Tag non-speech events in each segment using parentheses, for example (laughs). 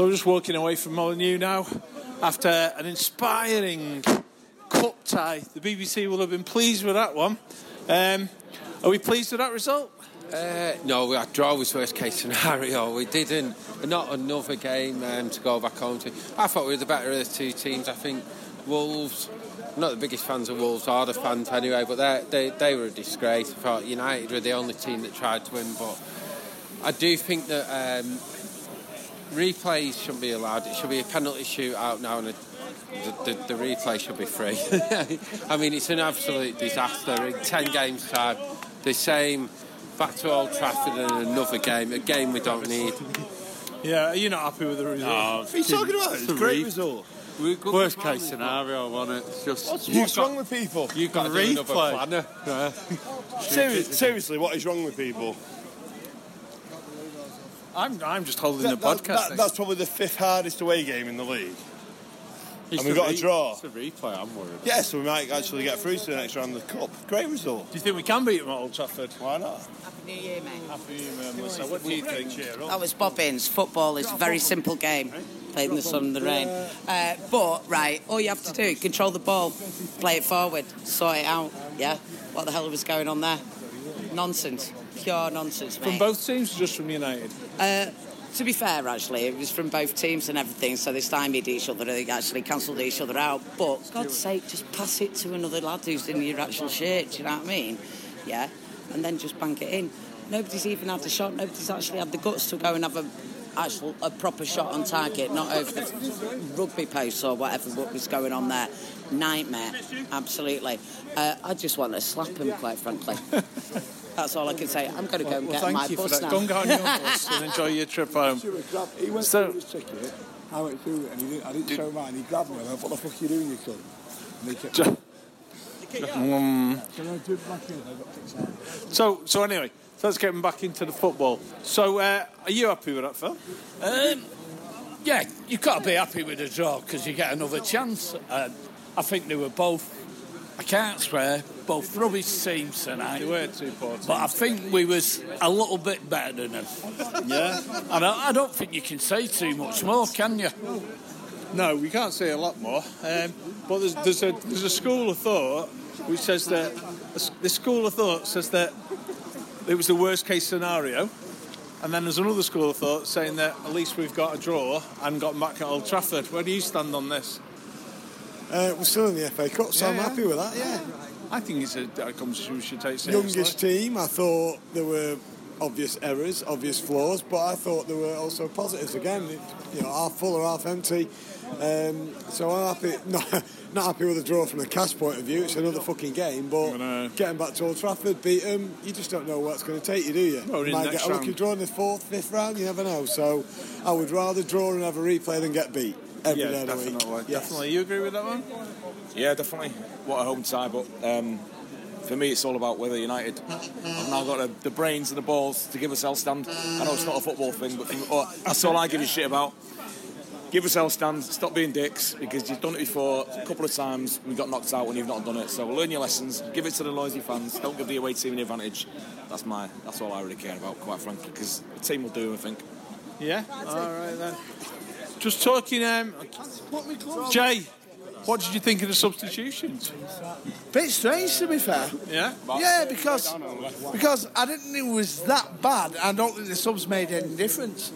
So I'm just walking away from Molineux now after an inspiring cup tie. The BBC will have been pleased with that one. Um, are we pleased with that result? Uh, no, our draw was worst case scenario. We didn't. Not another game um, to go back home to. I thought we were the better of the two teams. I think Wolves. Not the biggest fans of Wolves, the fans anyway, but they they were a disgrace. I thought United were the only team that tried to win, but I do think that um, replays shouldn't be allowed. It should be a penalty shootout now, and a, the, the, the, replay should be free. (laughs) I mean, it's an absolute disaster. In ten games time, the same back to Old Trafford in another game, a game we don't need. Yeah, you're you not happy with the result? No, what are you talking about? It's a great result. Worst case scenario, wasn't it? It's just what's, what's got, wrong with people? You've got to do another planner. (laughs) Seriously, seriously, what is wrong with people? I'm, I'm just holding that, the podcast. That, that's probably the fifth hardest away game in the league. It's and we've got re- a draw. It's a replay, I'm worried. Yeah, so we might actually get through to the next round of the Cup. Great result. Do you think we can beat them at Old Trafford? Why not? Happy New Year, mate. Happy New Year, Melissa. What do you think? That was Bobbins. Football is a very simple game. Played in the sun and the rain. Uh, but, right, all you have to do, control the ball, play it forward, sort it out. Yeah? What the hell was going on there? Nonsense. Pure nonsense, mate. From both teams just from United? Uh, to be fair, actually, it was from both teams and everything, so they stymied each other. They actually cancelled each other out. But God's sake, just pass it to another lad who's in your actual shirt. Do you know what I mean? Yeah, and then just bank it in. Nobody's even had a shot. Nobody's actually had the guts to go and have a actual a proper shot on target, not over the rugby post or whatever what was going on there. Nightmare, absolutely. Uh, I just want to slap him, quite frankly. (laughs) That's all I can say. I'm going to go and well, get my bus now. Go and get on your (laughs) bus and enjoy your trip home. He went so, through his ticket. I went through it and he didn't, I didn't show show mine. He grabbed me and I went, what the fuck are you doing, you cunt? And he kept... Um, so, so anyway, so let's get back into the football. So, uh, are you happy with that, Phil? Um, yeah, you've got to be happy with the draw because you get another chance. Uh, I think they were both I can't swear, both rubbish teams tonight. They were two poor But I think we was a little bit better than them. Yeah? And I, I don't think you can say too much more, can you? No, we can't say a lot more. Um, but there's, there's, a, there's a school of thought which says that the school of thought says that it was the worst case scenario. And then there's another school of thought saying that at least we've got a draw and got back at Old Trafford. Where do you stand on this? Uh, we're still in the FA Cup, so yeah, I'm yeah. happy with that. Yeah, I think it's a, a competition we should take seriously. Youngest team, I thought there were obvious errors, obvious flaws, but I thought there were also positives. Again, it, you know, half full or half empty. Um, so I'm happy. (laughs) Not, not happy with the draw from a cash point of view. It's another fucking game, but getting back to Old Trafford, beat them, you just don't know what's going to take you, do you? Well, you might get a lucky draw in the fourth, fifth round. You never know. So I would rather draw and have a replay than get beat every yeah, day of the definitely, week. Yes. Definitely. You agree with that one? Yeah, definitely. What a home tie, but um, for me, it's all about whether United have now got the, the, brains and the balls to give us L stand. I know it's not a football thing, but oh, that's all I give a shit about. Give us L stand, stop being dicks, because you've done it before a couple of times. We got knocked out when you've not done it. So learn your lessons, give it to the noisy fans, don't give the away team the advantage. That's my, that's all I really care about, quite frankly, because the team will do, I think. Yeah, all right then. Just talking, um, Jay. What did you think of the substitutions? Bit strange, to be fair. Yeah. Yeah, because because I didn't think it was that bad. I don't think the subs made any difference.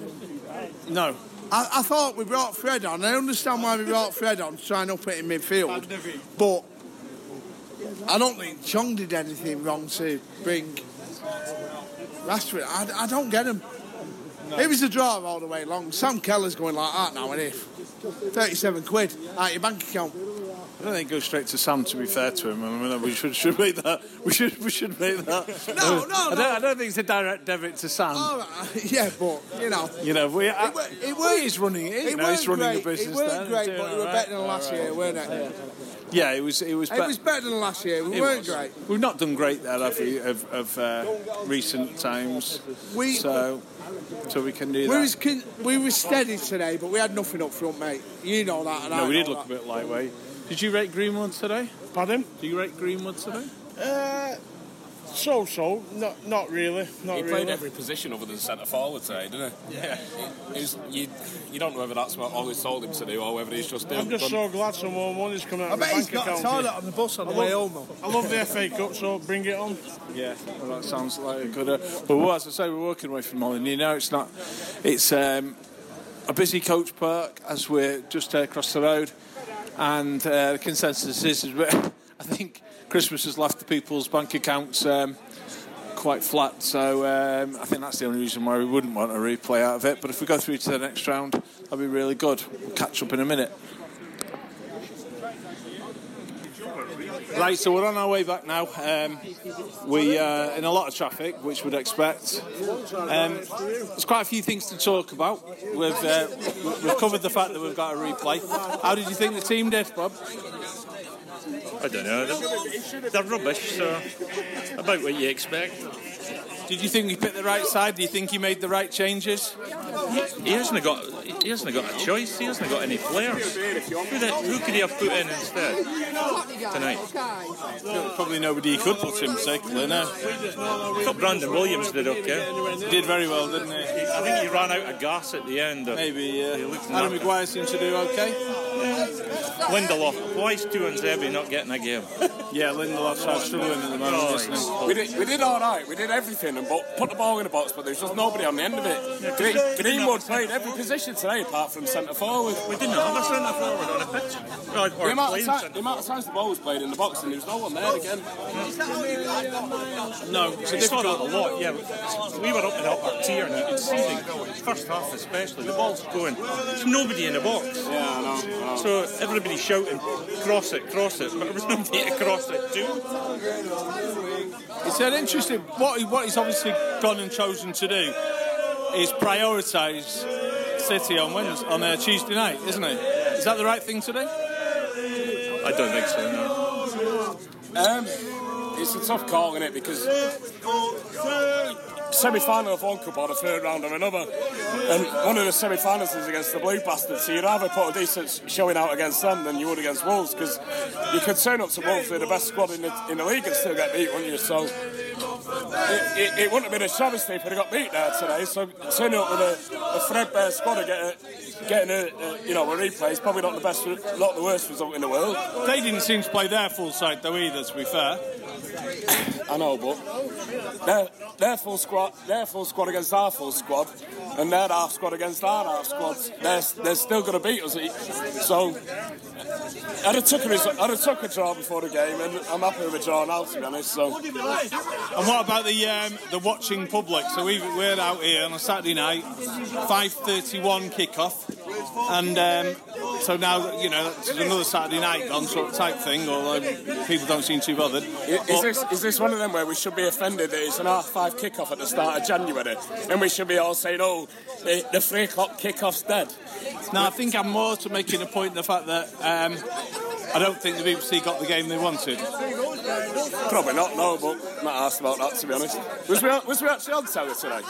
No. I, I thought we brought Fred on. I understand why we brought Fred on to try and up it in midfield, but I don't think Chong did anything wrong to bring Rashford. I, I don't get him. No. It was a draw all the way long. Sam Keller's going like that now, and if 37 quid out your bank account. I don't think it goes straight to Sam. To be fair to him, I mean, we should should make that. We should we should make that. No, no, I don't, no. I don't think it's a direct debit to Sam. All right, yeah, but you know, You know, we. I, it, wa- it well, weren't. he's running it. You It know, he's running great. the business. It weren't great, but it all were right. better than last year, weren't it? Yeah, it was. It was. It was better than last year. We It weren't was. great. We've not done great there, have we, of, of uh, recent times. We- so, so we can do We that. was con- we were steady today, but we had nothing up front, mate. You know that. And no, I we did know look a that. bit lightweight. Did you rate Greenwood today? Pardon? Do you rate Greenwood today? Uh, so so, not not really, not He really. played every position other than centre forward today, didn't he? Yeah. It was, you, you don't know whether that's what always told him to do or whether he's just doing. I'm just so glad some more money's coming out I of the bet he's bank got a toilet on the bus on the I way love- home. though. I love the FA Cup, so bring it on. Yeah, well, that sounds like a good. Uh, but well, as I say, we're working away from Holland. You know, It's not. It's um, a busy coach park as we're just uh, across the road, and uh, the consensus is, is (laughs) I think Christmas has left the people's bank accounts. Um, Quite flat, so um, I think that's the only reason why we wouldn't want a replay out of it. But if we go through to the next round, that'll be really good. We'll catch up in a minute. Right, so we're on our way back now. Um, we uh, in a lot of traffic, which we'd expect. Um, there's quite a few things to talk about. We've uh, we've covered the fact that we've got a replay. How did you think the team did, Bob? I don't know. They're, they're rubbish, so about what you expect. Did you think we picked the right side? Do you think he made the right changes? He hasn't got. He hasn't got a choice. He hasn't got any players. Who, the, who could he have put in instead tonight? Probably nobody he could put him secondly. No, I thought Brandon Williams did okay. he did very well, didn't he? I think he ran out of gas at the end. Of, Maybe. He Uh, Adam knackered. Maguire seemed to do okay. Lindelof, why is Tuanzebe not getting a game? (laughs) Yeah, Lindelof's out struggling at the moment, Oh, isn't? We did, we did all right. We did everything and but put the ball in the box, but there was just nobody on the end of it. Green, Greenwood played every position today apart from centre forward. We didn't have a centre forward on a pitch. Or, The or amount, of playing time, centre the amount of times the ball was played in the box and there was no one there again. No, it's a We saw that a lot, yeah. We were up and in upper tier and you could see the first half especially, the ball's going. There's nobody in the box. Yeah, I know. I know. So everybody shouting, cross it, cross it, (laughs) but there was nobody to cross it to. It's an interesting. What, he, what he's obviously gone and chosen to do is prioritise City on Wednesday, on uh, Tuesday night, isn't it? Is that the right thing to do? I don't think so, no. Um, it's a tough call, isn't it? Because semi-final of one cup or the third round of another, and one of the semi-finals is against the Blue Bastards. So you'd rather put a decent showing out against them than you would against Wolves, because you could turn up to Wolves with the best squad in the, in the league and still get beat, wouldn't you? So. It, it, it wouldn't have been a travesty if we'd got beat there today. So turning up with a, a threadbare squad and get a, getting a, a you know a replay is probably not the best, not the worst result in the world. They didn't seem to play their full side though either. To be fair, (coughs) I know, but their, their full squad, their full squad against our full squad, and their half squad against our half squad, they're, they're still going to beat us. So I'd have, took a, result- I'd have took a draw before the game, and I'm happy with a draw now, to be honest. So and what about the um, the watching public? So we, we're out here on a Saturday night, five thirty-one kickoff, and um, so now you know it's another Saturday night gone sort of type thing. Although people don't seem too bothered. I- But- Is this, is this one of them where we should be offended that it's an half five kickoff at the start of January and we should be all saying, oh, the, the three o'clock kickoff's dead? No, I think I'm more to making a point in the fact that um, I don't think the BBC got the game they wanted. Probably not, no, but not asked about that to be honest. Was we, was we actually on telly today?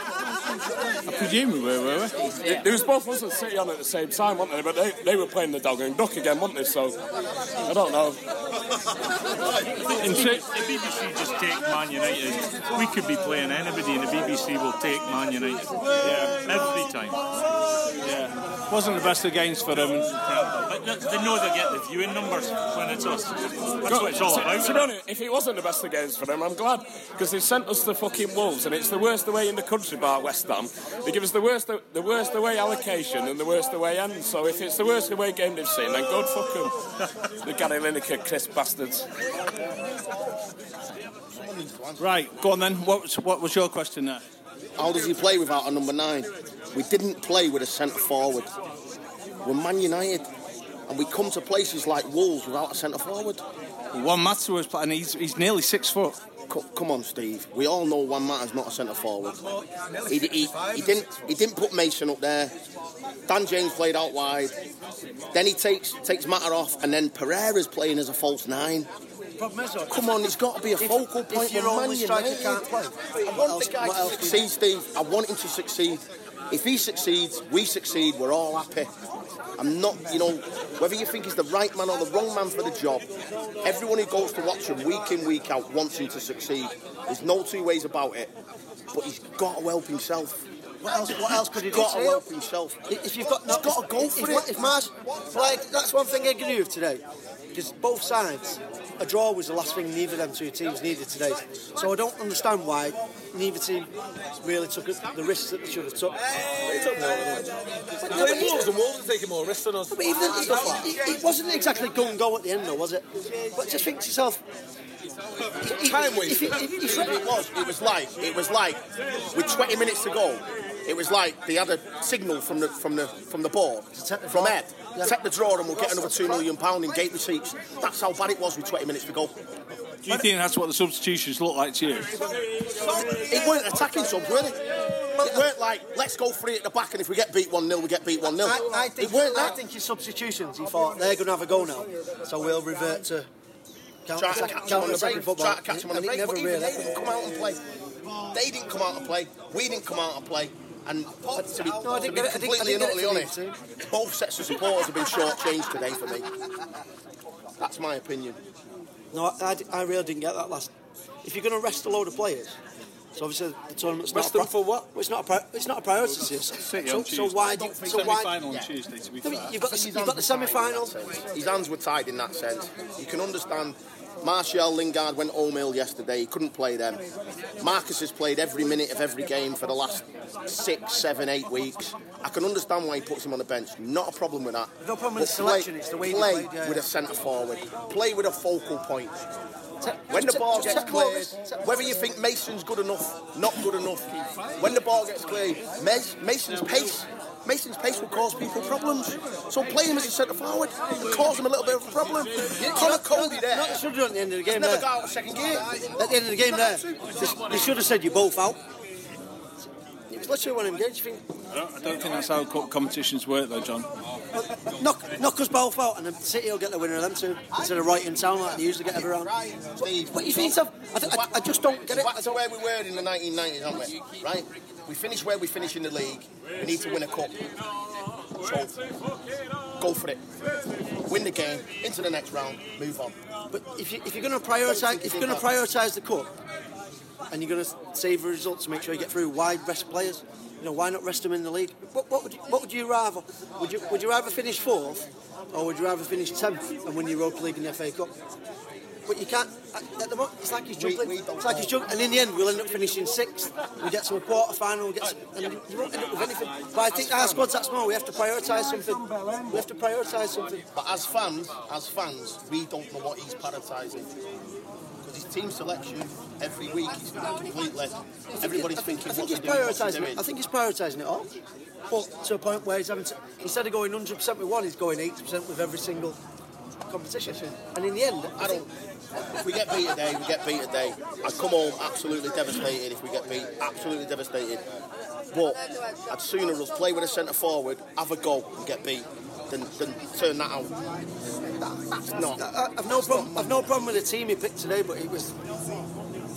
I presume we were, were we? There was both us and City on at the same time, weren't they? But they, they were playing the dog and duck again, weren't they? So, I don't know. And the BBC just take Man United. We could be playing anybody, and the BBC will take Man United. Yeah, every time. Yeah, wasn't the best of games for them. But they they know they get the viewing numbers when it's us. That's what it's all about. To be honest, if it wasn't the best of games for them, I'm glad because they sent us the fucking Wolves, and it's the worst away in the country bar West Ham. They give us the worst, the worst away allocation and the worst away end. So if it's the worst away game they've seen, then God fuck them. the Gary Lineker, Chris bastards. Right, go on then. What was, what was your question there? How does he play without a number nine? We didn't play with a centre forward. We're Man United. and we come to places like Wolves without a centre forward. Juan Mata was playing. He's, he's nearly six foot. Co- come on, Steve. We all know Juan Mata's not a centre forward. He, he, he didn't he didn't put Mason up there. Dan James played out wide. Then he takes takes Mata off, and then Pereira's playing as a false nine. Come on, it's got to be a focal if point. your with only striker United. can't play, I want else- the guy to succeed, Steve. I want him to succeed. If he succeeds, we succeed. We're all happy. I'm not, you know, whether you think he's the right man or the wrong man for the job. Everyone who goes to watch him week in, week out wants him to succeed. There's no two ways about it. But he's got to help himself. What else? What else could he He's do? got to help himself. If you've got, He's got to go for if, it. If Mars, like that's one thing I agree with today, because both sides, a draw was the last thing neither of them two teams needed today. So I don't understand why neither team really took the risks that they should have took. No, but Wolves and Wolves are taking more risks than us. But even it, it, it wasn't exactly go and go at the end, though, was it? But just think to yourself. Time waste. If it- it- it was. It was like. It was like. With 20 minutes to go, it was like they had a signal from the from the from the board from Ed. Take the draw and we'll get another two million pound in gate receipts. That's how bad it was with 20 minutes to go. Do you think that's what the substitutions look like to you? It weren't attacking subs, were they? It weren't like let's go free at the back and if we get beat one 0 we get beat one 0 I, I think It weren't that. I think his substitutions. He thought they're going to have a go now, so we'll revert to Try to counter catch him on the break. football. Try to catch him on the break. But even really they didn't come out and play. They didn't come out and play. We didn't come out and play. And to be, No, I to didn't be it- I didn't- I completely and utterly honest, both sets of supporters have been shortchanged today for me. That's my opinion. No, I, I really didn't get that last. If you're going to rest a load of players, so obviously the tournament's Rest not. a them for what? Well, it's not a. Pri- it's not a priority. to. City so, on so why? Do, so why? Semi-final on Tuesday, to be No, fair. You've got the, you've got the semi-final. His hands were tied in that sense. You can understand. Martial Lingard went home ill yesterday. He couldn't play them. Marcus has played every minute of every game for the last six, seven, eight weeks. I can understand why he puts him on the bench. Not a problem with that. No problem with But selection, it's the way they play played, yeah. with a centre forward. Play with a focal point. When the ball gets take cleared, whether you think Mason's good enough, not good enough, when the ball gets cleared, Mason's pace, Mason's pace will cause people problems. So play him as a centre forward, cause him a little bit of a problem. Conor Coady there. Not should have at the end of the game. Never there. got out of second gear. At the end of the game, there, they, they should have said you're both out. It was literally one of them games. You think, I don't, I don't think that's how cup competitions work, though, John. knock, knock us both out, and then City will get the winner of them two instead of right in town like they usually get every round. Steve, But you think so? I, I, I just don't get it. That's to where we were in the 1990s, aren't we? Right? We finish where we finish in the league. We need to win a cup. So, go for it. Win the game, into the next round, move on. But if, you, if you're going to prioritise, if you're going to prioritise the cup, and you're going to save the results to make sure you get through, why rest players? You know, why not rest them in the league? What, what, would, you, what would you rather? Would you would you rather finish fourth, or would you rather finish tenth and win the Europa League and the FA Cup? But you can't. At the moment, it's like he's juggling. we don't it's like he's juggling, and in the end, we'll end up finishing sixth. We get to a quarter final, we get to, and you won't end up with anything. But I think our squad's that small. We have to prioritise something. We have to prioritise something. But as fans, as fans, we don't know what he's prioritising. Because his team selection every week is completely. Everybody's thinking I think what's he's he doing, prioritising. it. I think he's prioritising it all. But to a point where he's having to, instead of going 100% with one, he's going 80% with every single competition. And in the end, I, don't. If we get beat today, we get beat today. I come home absolutely devastated if we get beat. Absolutely devastated. But I'd sooner us play with a centre forward, have a go, and get beat than, than turn that out. That's not. I, I've no problem. I've no problem with the team he picked today, but it was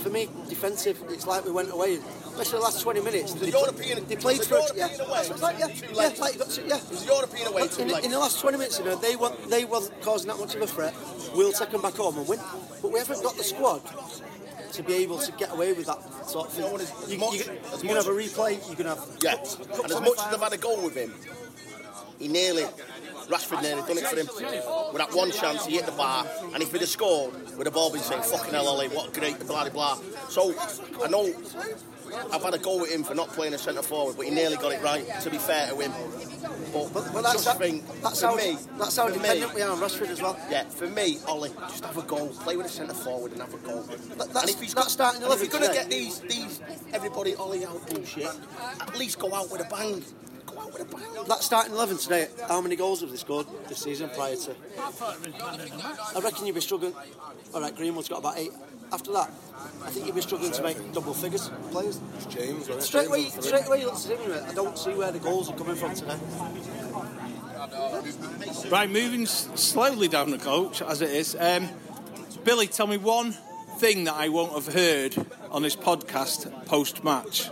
for me defensive. It's like we went away, especially the last 20 minutes. The They, European- they played for it. Yeah, that's yeah, yeah, like got to, yeah. It was European away, in, in the last 20 minutes, you know, they weren't they wasn't causing that much of a threat. We'll take them back home and win, but we haven't got the squad to be able to get away with that sort of thing. You, you, you, can have a replay. You can have Yeah, cups- cups and as much as they've had a goal with him, he nearly, Rashford nearly done it for him. With that one chance, he hit the bar, and if he'd have scored, we'd have all been saying, fucking hell, Ollie, what great, blah, blah, blah. So, I know I've had a go with him for not playing a centre forward, but he nearly got it right, to be fair to him. But, But, but that's, think, that's how me, that's how for me, dependent we are on Rashford as well. Yeah, for me, Ollie, just have a goal. Play with a centre forward and have a goal. that's- and if he's got, starting if 11 you're going to get these, these everybody Ollie out bullshit, at least go out with a bang. Go that starting eleven today. How many goals have they scored this season prior to? I reckon you'd be struggling. All right, Greenwood's got about eight. After that, I think you'd be struggling to make double figures players. James, right? Straight away, straight away, you look at him, I don't see where the goals are coming from today. Right, moving slowly down the coach as it is. Um, Billy, tell me one thing that I won't have heard on this podcast post match.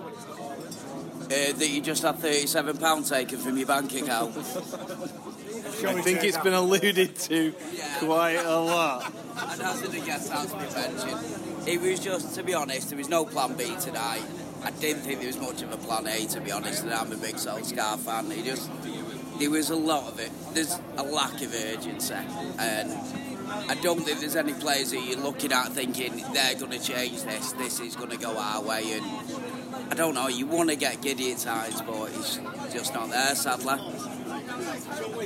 Uh, that you just had thirty-seven pound taken from your bank account. I think it's been alluded to quite a lot. and as it gets out to be mentioned, it was just, to be honest, there was no plan B tonight. I didn't think there was much of a plan A, to be honest, and I'm a big Solskjaer fan. It just, there was a lot of it. There's a lack of urgency, and I don't think there's any players that you're looking at thinking they're going to change this, this is going to go our way, and I don't know, you want to get giddy at times, but it's just not there, sadly.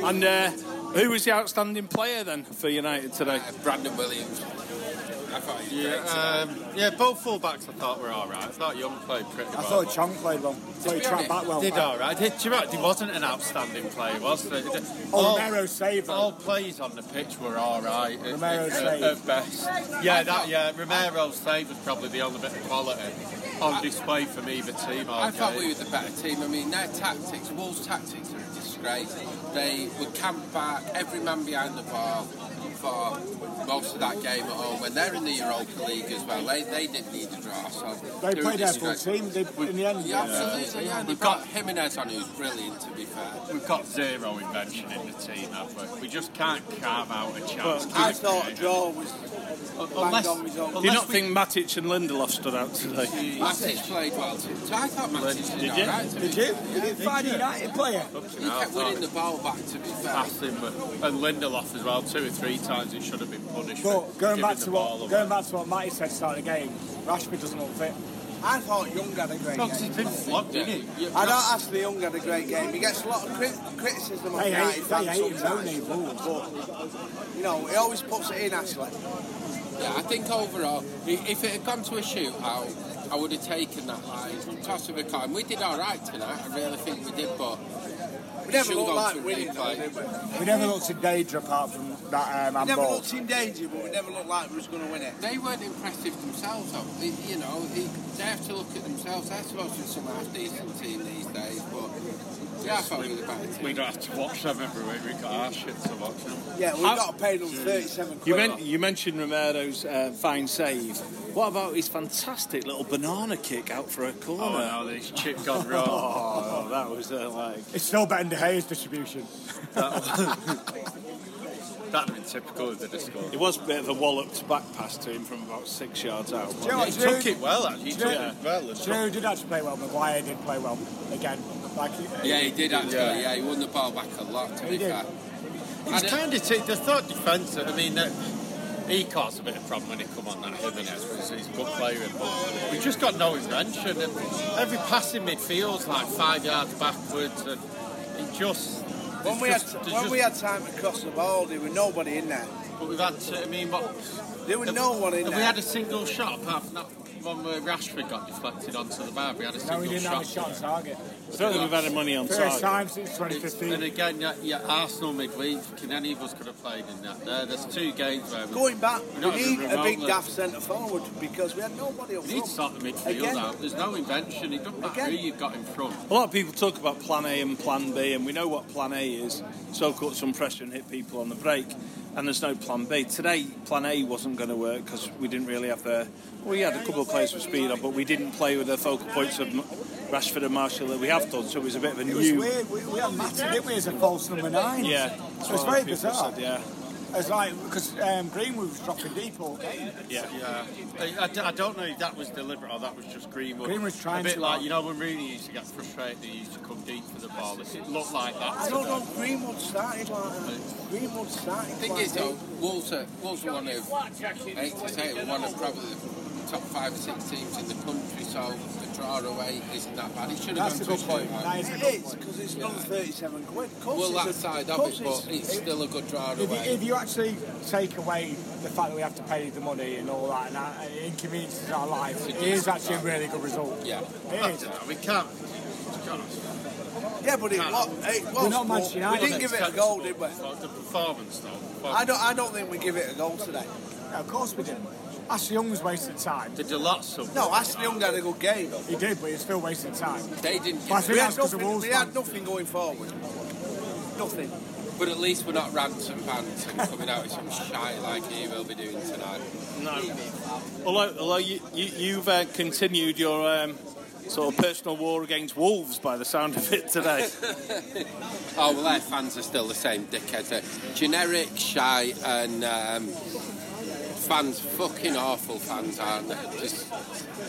And uh, who was the outstanding player then for United today? Brandon Williams. I thought he was great Yeah, um, yeah, both fullbacks I thought were all right. I thought Young played pretty I well. thought Chong played well. I thought he tracked back well. Did all right. Did, do you know, what? he wasn't an outstanding player, was there? Oh, Romero saved them. All plays on the pitch were all right. at- Romero's at, save. at best. Yeah, that, yeah. Romero's save was probably the only bit of quality on display from either team. all I thought we were the better team. I mean, their tactics, Wolves' tactics are a disgrace. They would camp back, every man behind the ball for most of that game at home. When they're in the Europa League as well, they, they didn't need a draw. So They played their full team they, in the end. Yeah, absolutely. Yeah, they've got Jimenez on, who's brilliant. To be fair, We've got zero invention in the team, have we? We just can't carve out a chance. I thought a draw was Unless- bang. Do you not think Matic and Lindelof stood out today? Matic played well too. So I thought Matic did, Did you? all right. to Did you? Did you find a United player? He kept winning the ball back. To be fair. passing, but, and Lindelof as well, two or three times he should have been punished. But going back to the ball what away. going back to what Matty said start of the game, Rashford doesn't look fit. I thought Young had a great No, 'cause he game. didn't flop, did he? I don't actually Young had a great game. He gets a lot of crit- criticism of They hate- United they fans hate him, don't sometimes. they, But, you know, he always puts it in, Ashley. Yeah, I think overall, if it had gone to a shootout, I would have taken that line. Toss of a coin. We did all right tonight. I really think we did, but We never looked like to winning, though, did we? We never looked in danger apart from that um, We never handball. looked in danger, but we never looked like we was going to win it. They weren't impressive themselves, though. They, you know, they, they have to look at themselves. They're supposed to be some half decent team these days, but yeah, I thought we were the better. We don't have to watch them every week. We've got our shit to watch them. Yeah, we've got to pay them 37 quid. You, men- you mentioned Romero's uh, fine save. What about his fantastic little banana kick out for a corner? Oh no, this chip gone wrong. (laughs) Oh, that was uh, like. It's still better than De Gea's distribution. (laughs) (laughs) That'd have been typical of the disco. It was a bit of a walloped back pass to him from about six yards out. Do you know what, He do you know- took it well, actually. He do you took know- it well. do you know who did actually play well? Maguire did play well again. Like Yeah, he did actually. Yeah. Yeah, he won the ball back a lot, to He be did. fair. It was kind of t- the third defence. I mean, uh, he caused a bit of problem when he come on that Jimenez because he's a good player, but we've just got no invention. And every pass in midfield's like five yards backwards, and it just. When we, had, there's when just- we had time to cross the ball, there was nobody in there. But we've had uh, I mean, what. There was no one in Have there. we had a single shot apart from that one where Rashford got deflected onto the bar? We had a single no, we didn't shot. have a shot on target. Certainly, don't we've had a money on First target. time since It's- 2015. And again, yeah, yeah, Arsenal midweek, can any of us could have played in that there? There's two games where we Going back, we're not need a big remotely- daft centre forward because we had nobody up We need to front. sort the midfield Again. out. There's no invention. It doesn't matter Again. who you've got in front. A lot of people talk about plan A and plan B, and we know what plan A is soak up some pressure and hit people on the break. And there's no plan B. Today, plan A wasn't going to work because we didn't really have the. Well, we had a couple of players with speed on, but we didn't play with the focal points of Rashford and Martial that we have done, so it was a bit of a It was new. weird. We, we had Matty, didn't we, as a false number nine? Yeah, It was that's what very bizarre. said, yeah. It's like, because um, Greenwood was dropping deep all game. Yeah. Yeah, I, I d- I don't know if that was deliberate or that was just Greenwood. Greenwood's trying a bit to, like uh, you know when Rooney used to get frustrated, he used to come deep for the ball. It looked like that. I don't know, Greenwood started like that. Greenwood started The thing is, though, deep. Wolves are, Wolves are one of, I hate to say it, one of probably the top five or six teams in the country, so the draw away isn't that bad. It should have That's a gone to a point. shootout. That is a good point. because it's not 37 quid. Of Well, it's that a- side of of it, but it's still a good draw If you, away. if you actually take away the fact that we have to pay the money and all that, and that and it inconveniences our life, it is actually a really good result. Yeah. It is. We can't. Yeah, Yeah, but it, wa- it was. We're not but Manchester we didn't give it a goal, did we? The performance, though. I don't. I don't think we give it a goal today. Yeah, of course we didn't. Ashley Young was wasting time. Did a lot of No, Ashley Young had a good game. He did, but he was still wasting time. They didn't But I think We that's had, because of nothing, Wolves. we had nothing going forward. Nothing. But at least we're not ransom fans and coming out with some shite like he will be doing tonight. No. Although, although you, you, you've uh, continued your um, sort of personal war against Wolves by the sound of it today. (laughs) oh, well, their fans are still the same dickheads. Generic, shy, and um, fans, fucking awful fans, aren't they? Just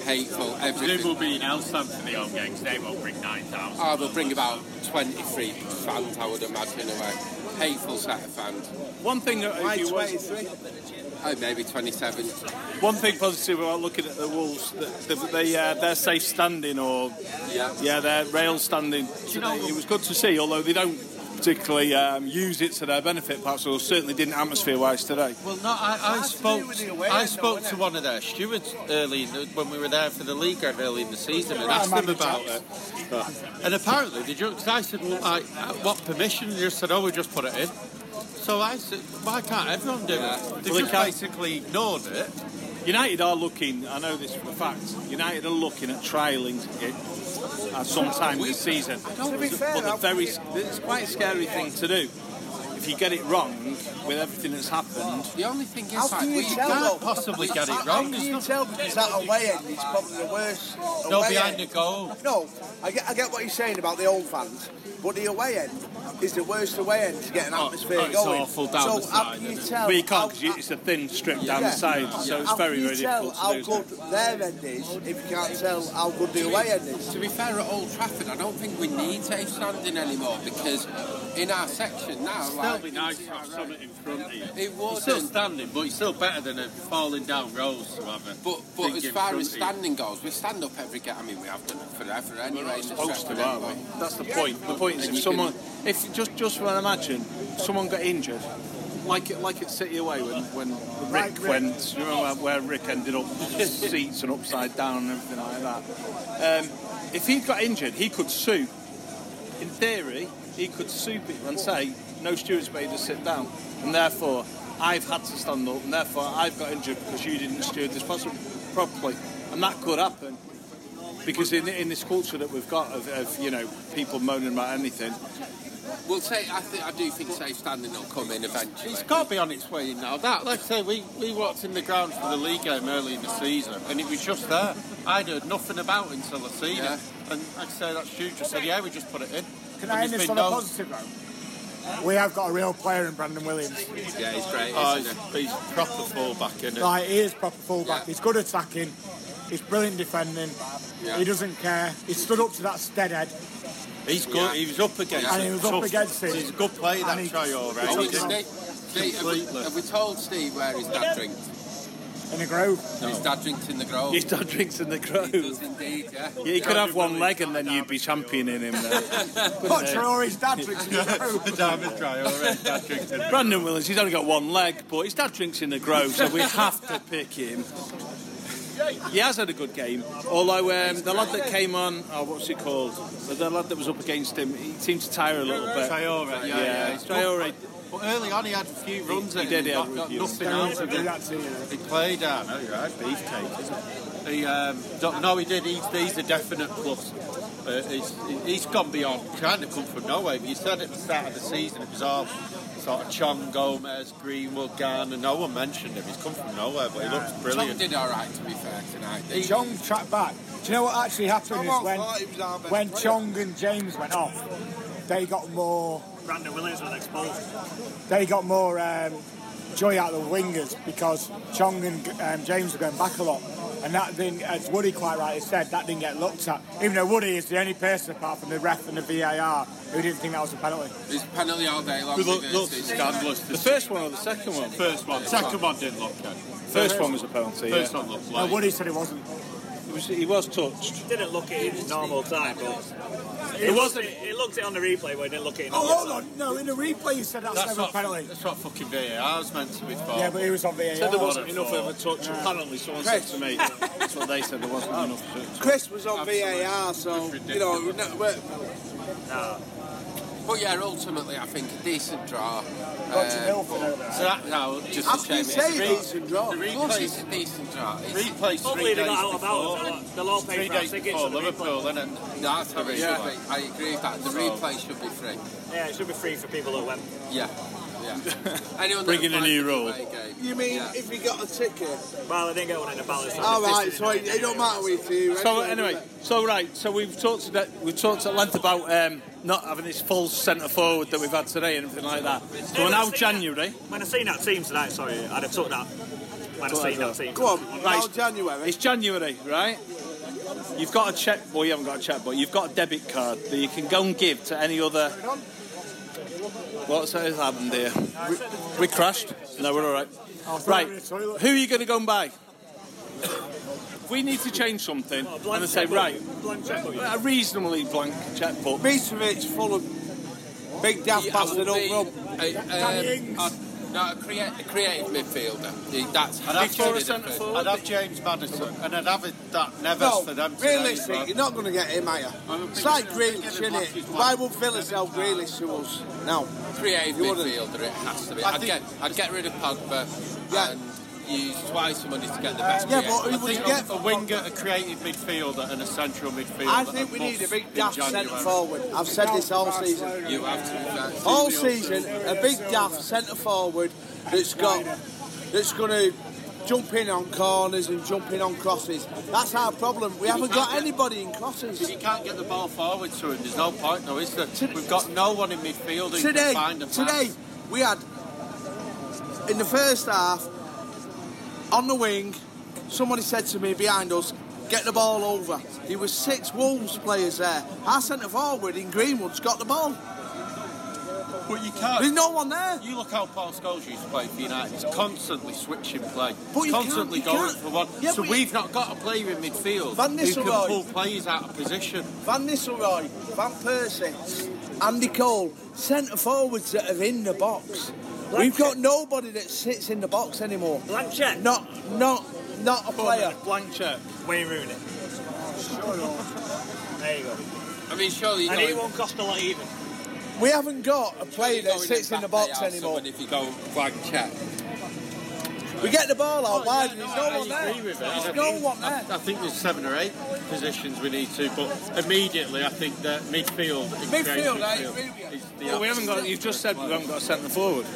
hateful, They everything. will be in Elsan for the home games. They won't bring 9,000. Oh, they'll bring about 23 fans, I would imagine, away. Hateful set of fans. One thing that Why if you 23? Oh, maybe 27. one thing positive about looking at the Wolves, that that they uh, their safe standing or Yeah. yeah their rail standing today, it was good to see. Although they don't particularly um, use it to their benefit, perhaps, or certainly didn't atmosphere-wise today. Well, no, I, I That's to spoke. away I spoke though, to one of their stewards early in the, when we were there for the league early in the season and asked them about it. And apparently, they just, 'cause I said, "Well, I, uh, what permission?" And they just said, "Oh, we just put it in." So I said, "Why can't everyone do it?" They Well, just can't. basically ignored it. United are looking, I know this for a fact, United are looking at trialling it at some time this season. But the very, it's quite a scary thing to do. If you get it wrong with everything that's happened, The only thing is, How like, can you we tell? can't possibly get it wrong, How it's can you not- tell because that away end is probably the worst. No, away behind end. the goal. No, I get, I get what you're saying about the old fans, but the away end is the worst away end to get an Oh, atmosphere oh, it's going. awful down so the how side, can you isn't it? tell? but you can't because it's a thin strip down Yeah. the side, so it's how very, can you very tell difficult how to do. good their end is if you can't tell how good the away end is? To be fair, at Old Trafford, I don't think we need safe standing anymore because in our section now, Still like, be nice to have something in front of you. it wasn't. still standing, but it's still better than a falling down rose to have it. But, but as far as standing goes, we stand up every game. I mean, we have done it forever anyway. in the supposed sector to, aren't anyway. we? That's the point. The point is if you someone, if just just for an imagine, someone got injured, like it like at City away when when Rick Rick. went, you know where Rick ended up seats and upside down and everything like that. Um, if he got injured, he could sue. In theory, he could sue people and say, "No stewards made us sit down," and therefore I've had to stand up, and therefore I've got injured because you didn't steward this possible properly, and that could happen. Because in, in this culture that we've got of, of you know people moaning about anything, Well, say I think I do think safe standing will come in eventually. It's got to be on its way now. That, like I say, we, we walked in the ground for the league game early in the season, and it was just there. I'd heard nothing about it until I seen Yeah. it. And like I say, that Stu just said, yeah, we just put it in. Can I end this on a positive note? We have got a real player in Brandon Williams. Yeah, he's great. Oh, isn't he's, he's proper fullback, isn't it? Like, he is proper fullback. Yeah. He's good attacking. He's brilliant defending. Yeah. He doesn't care. He stood up to that steadhead. He's good. Yeah. He was up against And it. he was up against it. He's a good player, that And he- Traore. he? Oh, He is took Steve, it Steve, have, we, have we told Steve where his dad drinks? In the grove. His dad drinks in the Grove. his dad drinks in the He grove. does indeed, yeah. Yeah, he could have one leg and then you'd be championing him there. (laughs) But Traore's dad drinks in the grove. David (laughs) Traore, that drinks in Brandon Williams, he's only got one leg, but his dad drinks in the Grove, so we have to pick him. He has had a good game, although um, the lad that came on, oh, what's he called? The, the lad that was up against him, he seemed to tire a little bit. Traore, yeah, Yeah, yeah. he's Traore. But early on, he had a few runs. He in did, and yeah, got, got nothing out of Do it. that. He played out. No, you're right. Beefcake, isn't it? He, um, don't, no, he did. He's, he's a definite plus. Uh, he's, he's gone beyond. Kind of come from nowhere. But you said at the start of the season it was all sort of Chong, Gomes, Greenwood, Garner. No one mentioned him. He's come from nowhere, but he looks Tom brilliant. did all right, to be fair, tonight. he? Chong tracked back. Do you know what actually happened is when, thought he was our best when player. Chong and James went off, they got more. Brandon Williams was exposed. They got more um, joy out of the wingers because Chong and um, James were going back a lot. And that thing, as Woody quite rightly said, that didn't get looked at. Even though Woody is the only person apart from the ref and the VAR who didn't think that was a penalty. There's penalty all day long. It look, isn't it? looks It's- scandalous. The first one or the second one? First one. Second one didn't look good. First one was a penalty. First Yeah. one looked No. Woody said it wasn't. It was, he was touched. Didn't look at it in normal time, but it wasn't. It looked it on the replay, but it didn't look it in Oh, hold on. No, in the replay you said that's, That's never a what, penalty. that's what fucking VAR was meant to be for. Yeah, but he was on VAR. Said there wasn't enough of a fraud. touch. Apparently, someone said to me. That's what they said. There wasn't oh. enough. Touch. Chris was on VAR, so you know we're not- we're, But yeah, ultimately, I think a decent draw. Roger Um, Milford out there. So that, no, just How a can shame. you say It's a decent draw? The Of course, it's a decent draw. It's- replays Hopefully three days out of before. They'll all pay for our days tickets before for the Liverpool, replay. isn't it? That's how it Yeah. should be. I agree with that. The replay should be free. Yeah, it should be free for people that went. Yeah. Yeah. (laughs) Anyone that Bringing a applied new for the rule. You mean Yeah. if you got a ticket? Well, I didn't get one in the ballot. so All they right, pissed so it, it don't matter with you. So anyway, so right, so we've talked to that, we've talked at length about um, not having this full centre forward that we've had today and everything like that. So we're now January. When I seen that team tonight, sorry, I'd have took that. When I Took seen that. that team. Go on, Right. now January. It's January, right? You've got a check. Well, you haven't got a check, but you've got a debit card that you can go and give to any other. What's has happened here? We, we crashed. No, we're all right. Right. Who are you going to go and buy? we need to change something, and they say, right, a reasonably blank checkbook. Mitrovic full of big daft Yeah, I bastard would up be- front. uh, I'd- no, a, create, a creative midfielder. He- That's I'd have, literally the first- I'd have James Maddison and I'd have it, that Neves No, for them. today as realistic, you're not going to get him, are you? It's like Grealish, isn't it? Why would Villa sell Grealish to us? No. creative midfielder. It has to be. I I'd think- get, I'd get rid of Pogba Yeah. and use twice the money to get the best. Yeah, but who I would you think get? a, a winger, a creative midfielder, and a central midfielder. I think we need a big daft centre forward. I've said this all season. You have to. All season, a big daft centre forward that's got that's going to jump in on corners and jump in on crosses. That's our problem. We haven't got anybody in crosses. If you can't get the ball forward to him, there's no point, though, is there? We've got no one in midfield who Today, can find a pass. today we had in the first half on the wing. Somebody said to me behind us, "Get the ball over." There was six Wolves players there. Our centre forward in Greenwood's got the ball. But you can't. There's no one there. You look how Paul Scholes used to play for United. He's constantly switching play. But you constantly can't- you going can't- for one. Yeah, so we've not got a player in midfield Van who can pull players out of position. Van Nistelrooy, Van Persie, Andy Cole, centre forwards that are in the box. We've got nobody that sits in the box anymore. Blank check. Not, not, not a player. Blank check. Wayne Rooney. There you go. I mean, surely you And know, he won't cost a lot even. We haven't got a player that sits in the box anymore. If you go blank check, We get the ball out oh, wide and there's no I one there. agree with it. There's I no think- one there. I think there's seven or eight positions we need to, but immediately I think that midfield, and creative Midfield, I eh? midfield agree with you. is the Well, we haven't got. You've just said we haven't got a centre forward.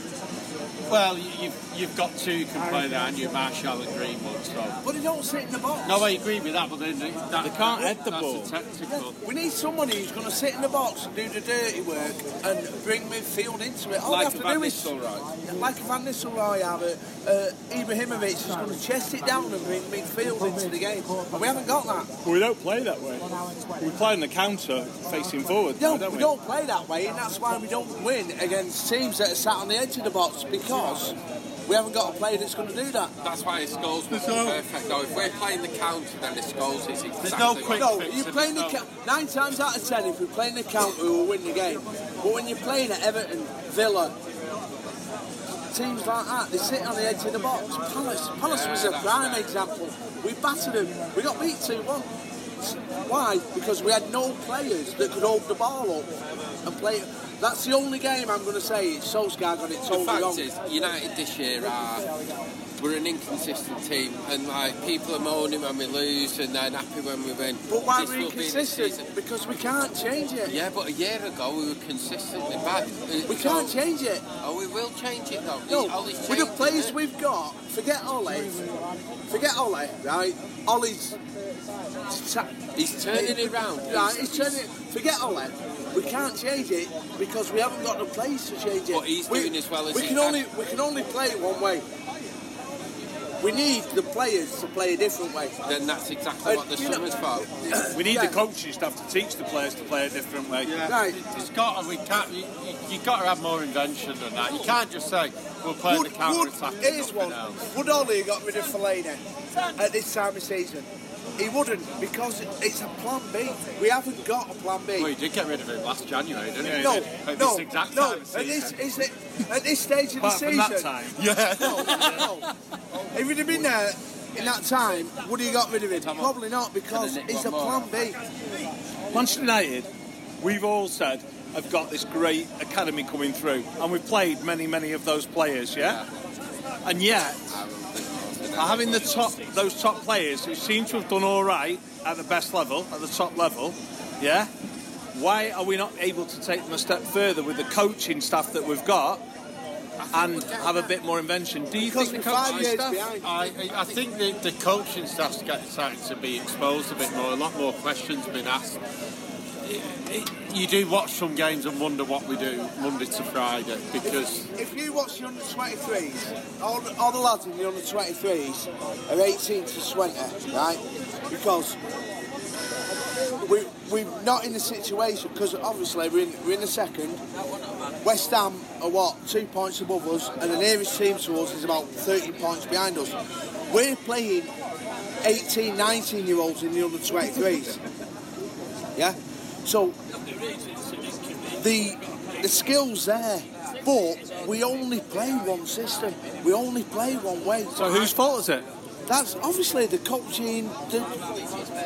Well, you- you've, you've got two who can play there, and you Martial and Greenwood. So But they don't sit in the box. no, I agree with that, but then they, that, They can't head the ball. We need somebody who's going to sit in the box and do the dirty work and bring midfield into it. All like we have to do is Nistelrooy. Like Van Nistelrooy have a, uh, Ibrahimovic is going to chest it down and bring midfield into the game. And we haven't got that. Well, we don't play that way. We play on the counter, facing forward. No, don't we we? don't play that way, and that's why we don't win against teams that are sat on the edge of the box because we haven't got a player that's going to do that. that's why his goals were perfect. Though, if we're playing the counter, then his goals is exactly. no quick No, you're playing the it's ca- nine times out of ten. If we're playing the counter, we will win the game. But when you're playing at Everton, Villa, teams like that, they sit on the edge of the box. Palace, Palace was a prime example. We battered them. We got beat two one. Why? Because we had no players that could hold the ball up and play. it. That's the only game I'm going to say. It's Solskjaer got it The totally fact wrong. is, United this year are we're an inconsistent team, and like people are moaning when we lose, and they're happy when we win. But why This are we will be inconsistent? Because we can't change it. Yeah, but a year ago we were consistently bad. We can't change it. Oh, we will change it though. No, Ollie's with the players it. we've got, forget Ollie. Forget Ollie, right? Ollie's. He's turning it round. Right, he's turning it. Forget Ollie. We can't change it because we haven't got the players to change it. But he's we, doing as well as we he can can. only we can only play it one way. We need the players to play a different way. Then that's exactly what the you know- summer's for. (coughs) We need Yeah. the coaches to have to teach the players to play a different way. Yeah. Right. It's got to, we can't, you, you, you've got to have more invention than that. You can't just say, we'll play Would, the counter would, attack. here's one. Would Ollie have got rid of Fellaini at this time of season? He wouldn't because it's a plan B. We haven't got a plan B. Well, he did get rid of him last January, didn't he? No, At no, this exact no. time of At this, season. is it, at this stage of the Apart from season. that time. Yeah. (laughs) No, no. If he'd have been there in that time, would he have got rid of him? Probably not because it's a one more. plan B. Manchester United we've all said have got this great academy coming through, and we've played many, many of those players, yeah. And yet, having the top, those top players who seem to have done all right at the best level, at the top level, yeah. Why are we not able to take them a step further with the coaching staff that we've got? And have a bit more invention. Do you Because think the we're five coaching years staff? I, I think the, the coaching staff's get- starting to be exposed a bit more. A lot more questions been asked. You do watch some games and wonder what we do Monday to Friday because If you watch the under 23s, all the, all the lads in the under 23s are 18 to 20, right? Because we, we're not in a situation, because obviously we're in, we're in the second. West Ham are what, two points above us, and the nearest team to us is about 30 points behind us. We're playing 18, 19 year olds in the under 23s. Yeah? So the the skills there, but we only play one system. We only play one way. So whose fault is it? That's obviously the coaching, the,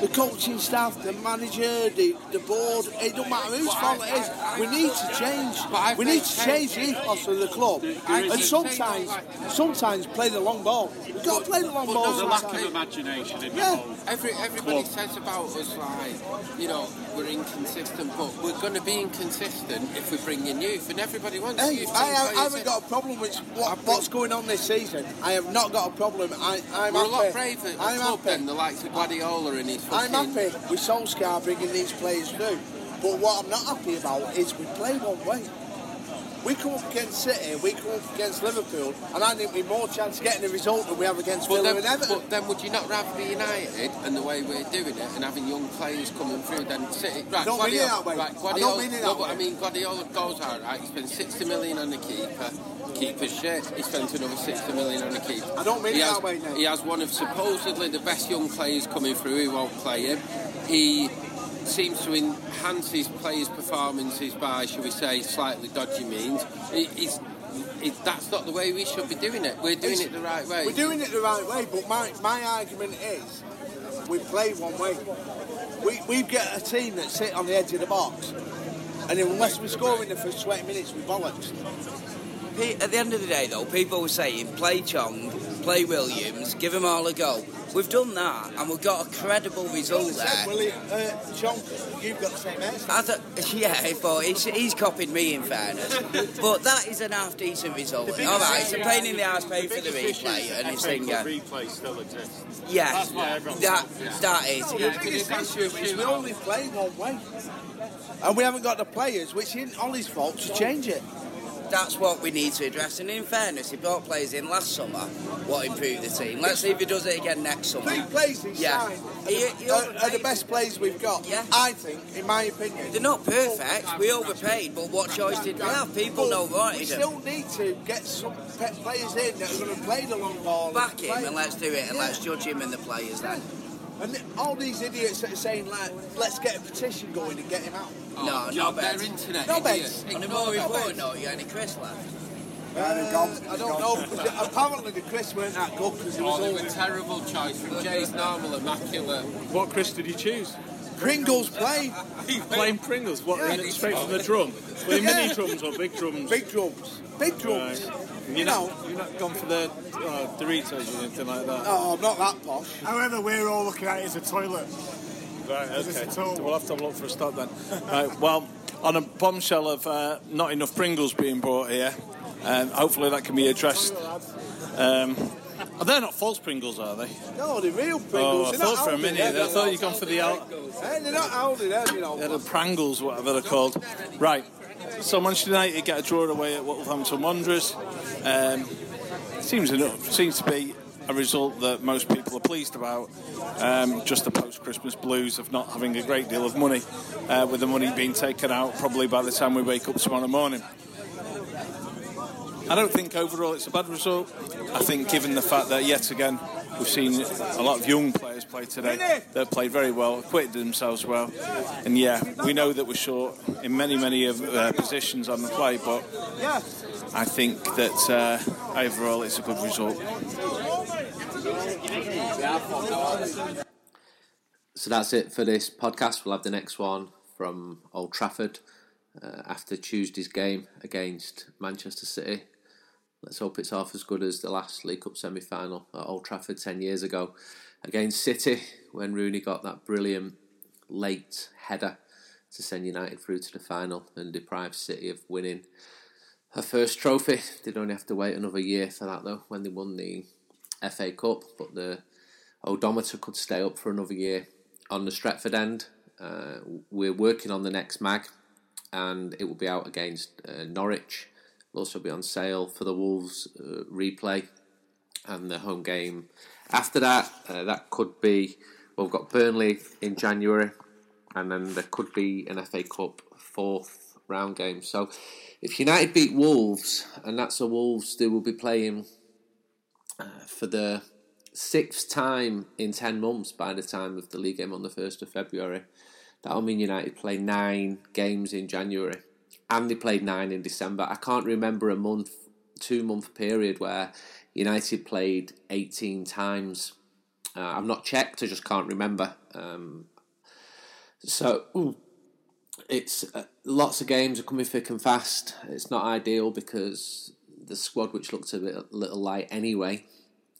the coaching staff, the manager, the, the board. It don't matter whose fault it is. We need to change. We need to change the ethos of the club, and sometimes, sometimes play the long ball. We've got to play the long But ball. there's a lack of imagination in Yeah. Every, everybody club. says about us like, you know, we're inconsistent, but we're going to be inconsistent if we bring in youth, and everybody wants Hey, youth. I, team have, I players haven't got a problem with what, what's going on this season. I have not got a problem. I, I'm We're a happy. lot braver at I'm club happy. than the likes of Guardiola and his I'm happy with Solskjaer bringing these players through. But what I'm not happy about is we play one way. We come up against City, we come up against Liverpool, and I think we've more chance of getting a result than we have against But Villa then, and Everton. but then would you not rather be United and the way we're doing it and having young players coming through than City? Right, I don't mean it Guardiola, that way. Right, I don't Guardiola, mean it no, that but I mean, Guardiola goes out, right? He spends 60 million on the keeper. Keeper's shit. He spent another 60 million on the keeper. I don't mean he it has, that way. He has one of supposedly the best young players coming through. He won't play him. He seems to enhance his players' performances by, shall we say, slightly dodgy means. He, he's, he, that's not the way we should be doing it. We're doing it the right way. We're doing it the right way, but my, my argument is we play one way. We, we get a team that sit on the edge of the box, and unless we score in the first 20 minutes, we bollocks. Pe- At the end of the day, though, people were saying play Chong, play Williams, give them all a go. We've done that, and we've got a credible result Said, there. Willie, uh, Chong, you've got the same hairstyle. I th- (laughs) yeah, but he's, he's copied me in fairness. but that is an half decent result. All right, it's a pain in the ass pay for the replay and his thing. Yeah, replay still exists. yeah That's why everyone's that yeah. that is. No, the biggest issue is we only play one way. And we haven't got the players, which isn't Ollie's fault, to change it. That's what we need to address. And in fairness, he brought players in last summer. What improved the team? Let's see if he does it again next summer. Three players he's Yeah. signed He- are, he are- are the best players we've got. Yeah. I think, in my opinion. They're not perfect. We overpaid, but what choice did we have? People know what We still need to get some players in that are going to play the long ball. Back him and let's do it, and Yeah. let's judge him and the players then. And all these idiots that are saying, like, let's get a petition going and get him out. No, Job, no they're bets. internet No idiots. bets. On a more important note, you got any Chris left? Uh, I don't know. (laughs) Apparently the Chris weren't that good because he was Oh, all were terrible choice from Jay's normal immaculate. What Chris did you choose? Pringles play. (laughs) Playing Pringles. What? Yeah. in it straight from the (laughs) drum. Were they mini drums or big drums? Big drums. Big drums. Right. You You're know. not, you're not gone for the uh, Doritos or anything like that. Oh, I'm not that posh. However, we're all looking at it as a toilet. Right, okay. We'll have to have a look for a stop then. right, well, on a bombshell of uh, not enough Pringles being brought here, um, hopefully that can be addressed. Um, oh, they're not false Pringles, are they? No, they're real Oh, Pringles. I They're thought not for a minute, they're- I thought you'd gone for the Hey, they're not Aldi, they're, you know. they're the Prangles, whatever they're called. Right, so Manchester United get a draw away at Wolverhampton Wanderers. Um, seems enough, seems to be a result that most people are pleased about. Um, just the post-Christmas blues of not having a great deal of money, uh, with the money being taken out probably by the time we wake up tomorrow morning. I don't think overall it's a bad result. I think given the fact that yet again we've seen a lot of young players play today that played very well, acquitted themselves well, and yeah, we know that we're short in many many of uh, positions on the play, but I think that uh, overall it's a good result. So that's it for this podcast. We'll have the next one from Old Trafford uh, after Tuesday's game against Manchester City. Let's hope it's half as good as the last League Cup semi final at Old Trafford 10 years ago against City when Rooney got that brilliant late header to send United through to the final and deprive City of winning her first trophy. They'd only have to wait another year for that though when they won the FA Cup, but the odometer could stay up for another year. On the Stretford end, uh, we're working on the next mag, and it will be out against uh, Norwich. It'll also be on sale for the Wolves uh, replay and the home game. After that, uh, that could be well, we've got Burnley in January, and then there could be an FA Cup fourth round game. So, if United beat Wolves, and that's the Wolves they will be playing uh, for the sixth time in 10 months by the time of the league game on the 1st of February. That'll mean United play nine games in January and they played nine in December. I can't remember a month, two month period where United played 18 times. Uh, I've not checked, I just can't remember. Um, so, ooh, it's uh, lots of games are coming thick and fast. It's not ideal because the squad, which looked a bit a little light anyway,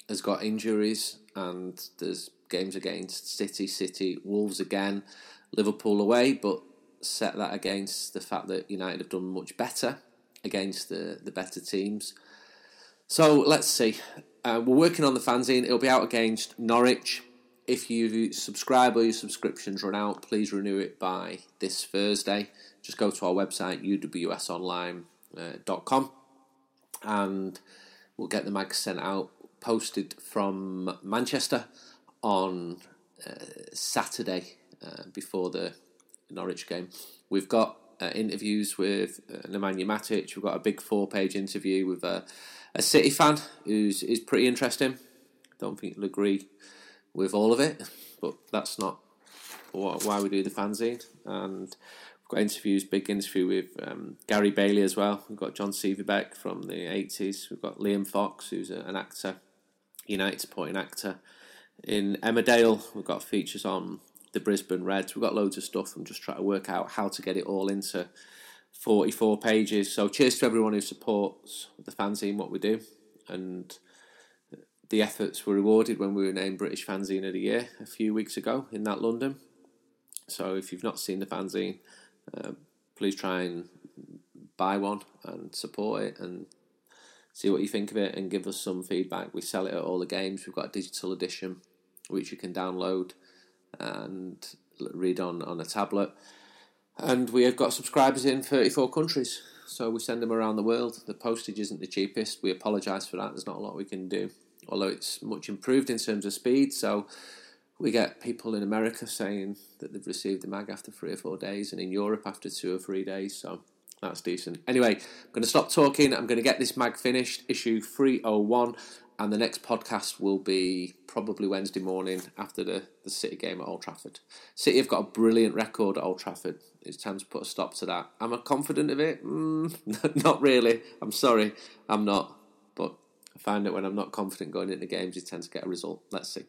has got injuries, and there's games against City, City, Wolves again, Liverpool away, but set that against the fact that United have done much better against the, the better teams. So let's see. Uh, we're working on the fanzine. It'll be out against Norwich. If you subscribe or your subscriptions run out, please renew it by this Thursday. Just go to our website, uwsonline.com, and we'll get the mag sent out posted from Manchester on uh, Saturday uh, before the Norwich game. We've got uh, interviews with uh, Nemanja Matic. We've got a big four-page interview with a, a City fan who's is pretty interesting. Don't think you'll agree with all of it, but that's not why we do the fanzine. And got interviews, big interview with um, Gary Bailey as well. We've got John Sivebaek from the 80s. We've got Liam Fox, who's an actor United supporting actor. In Emmerdale, we've got features on the Brisbane Reds. We've got loads of stuff. I'm just trying to work out how to get it all into 44 pages. So cheers to everyone who supports the fanzine, what we do. And the efforts were rewarded when we were named British Fanzine of the Year a few weeks ago in that London. So if you've not seen the fanzine, uh, please try and buy one and support it and see what you think of it and give us some feedback. We sell it at all the games. We've got a digital edition which you can download and read on, on a tablet. And we have got subscribers in 34 countries. So we send them around the world. The postage isn't the cheapest. We apologise for that. There's not a lot we can do. Although it's much improved in terms of speed. So we get people in America saying that they've received the mag after three or four days, and in Europe after two or three days. So that's decent. Anyway, I'm going to stop talking. I'm going to get this mag finished, issue 301, and the next podcast will be probably Wednesday morning after the, the City game at Old Trafford. City have got a brilliant record at Old Trafford. It's time to put a stop to that. Am I confident of it? Mm, (laughs) not really. I'm sorry, I'm not. But I find that when I'm not confident going into games, you tend to get a result. Let's see.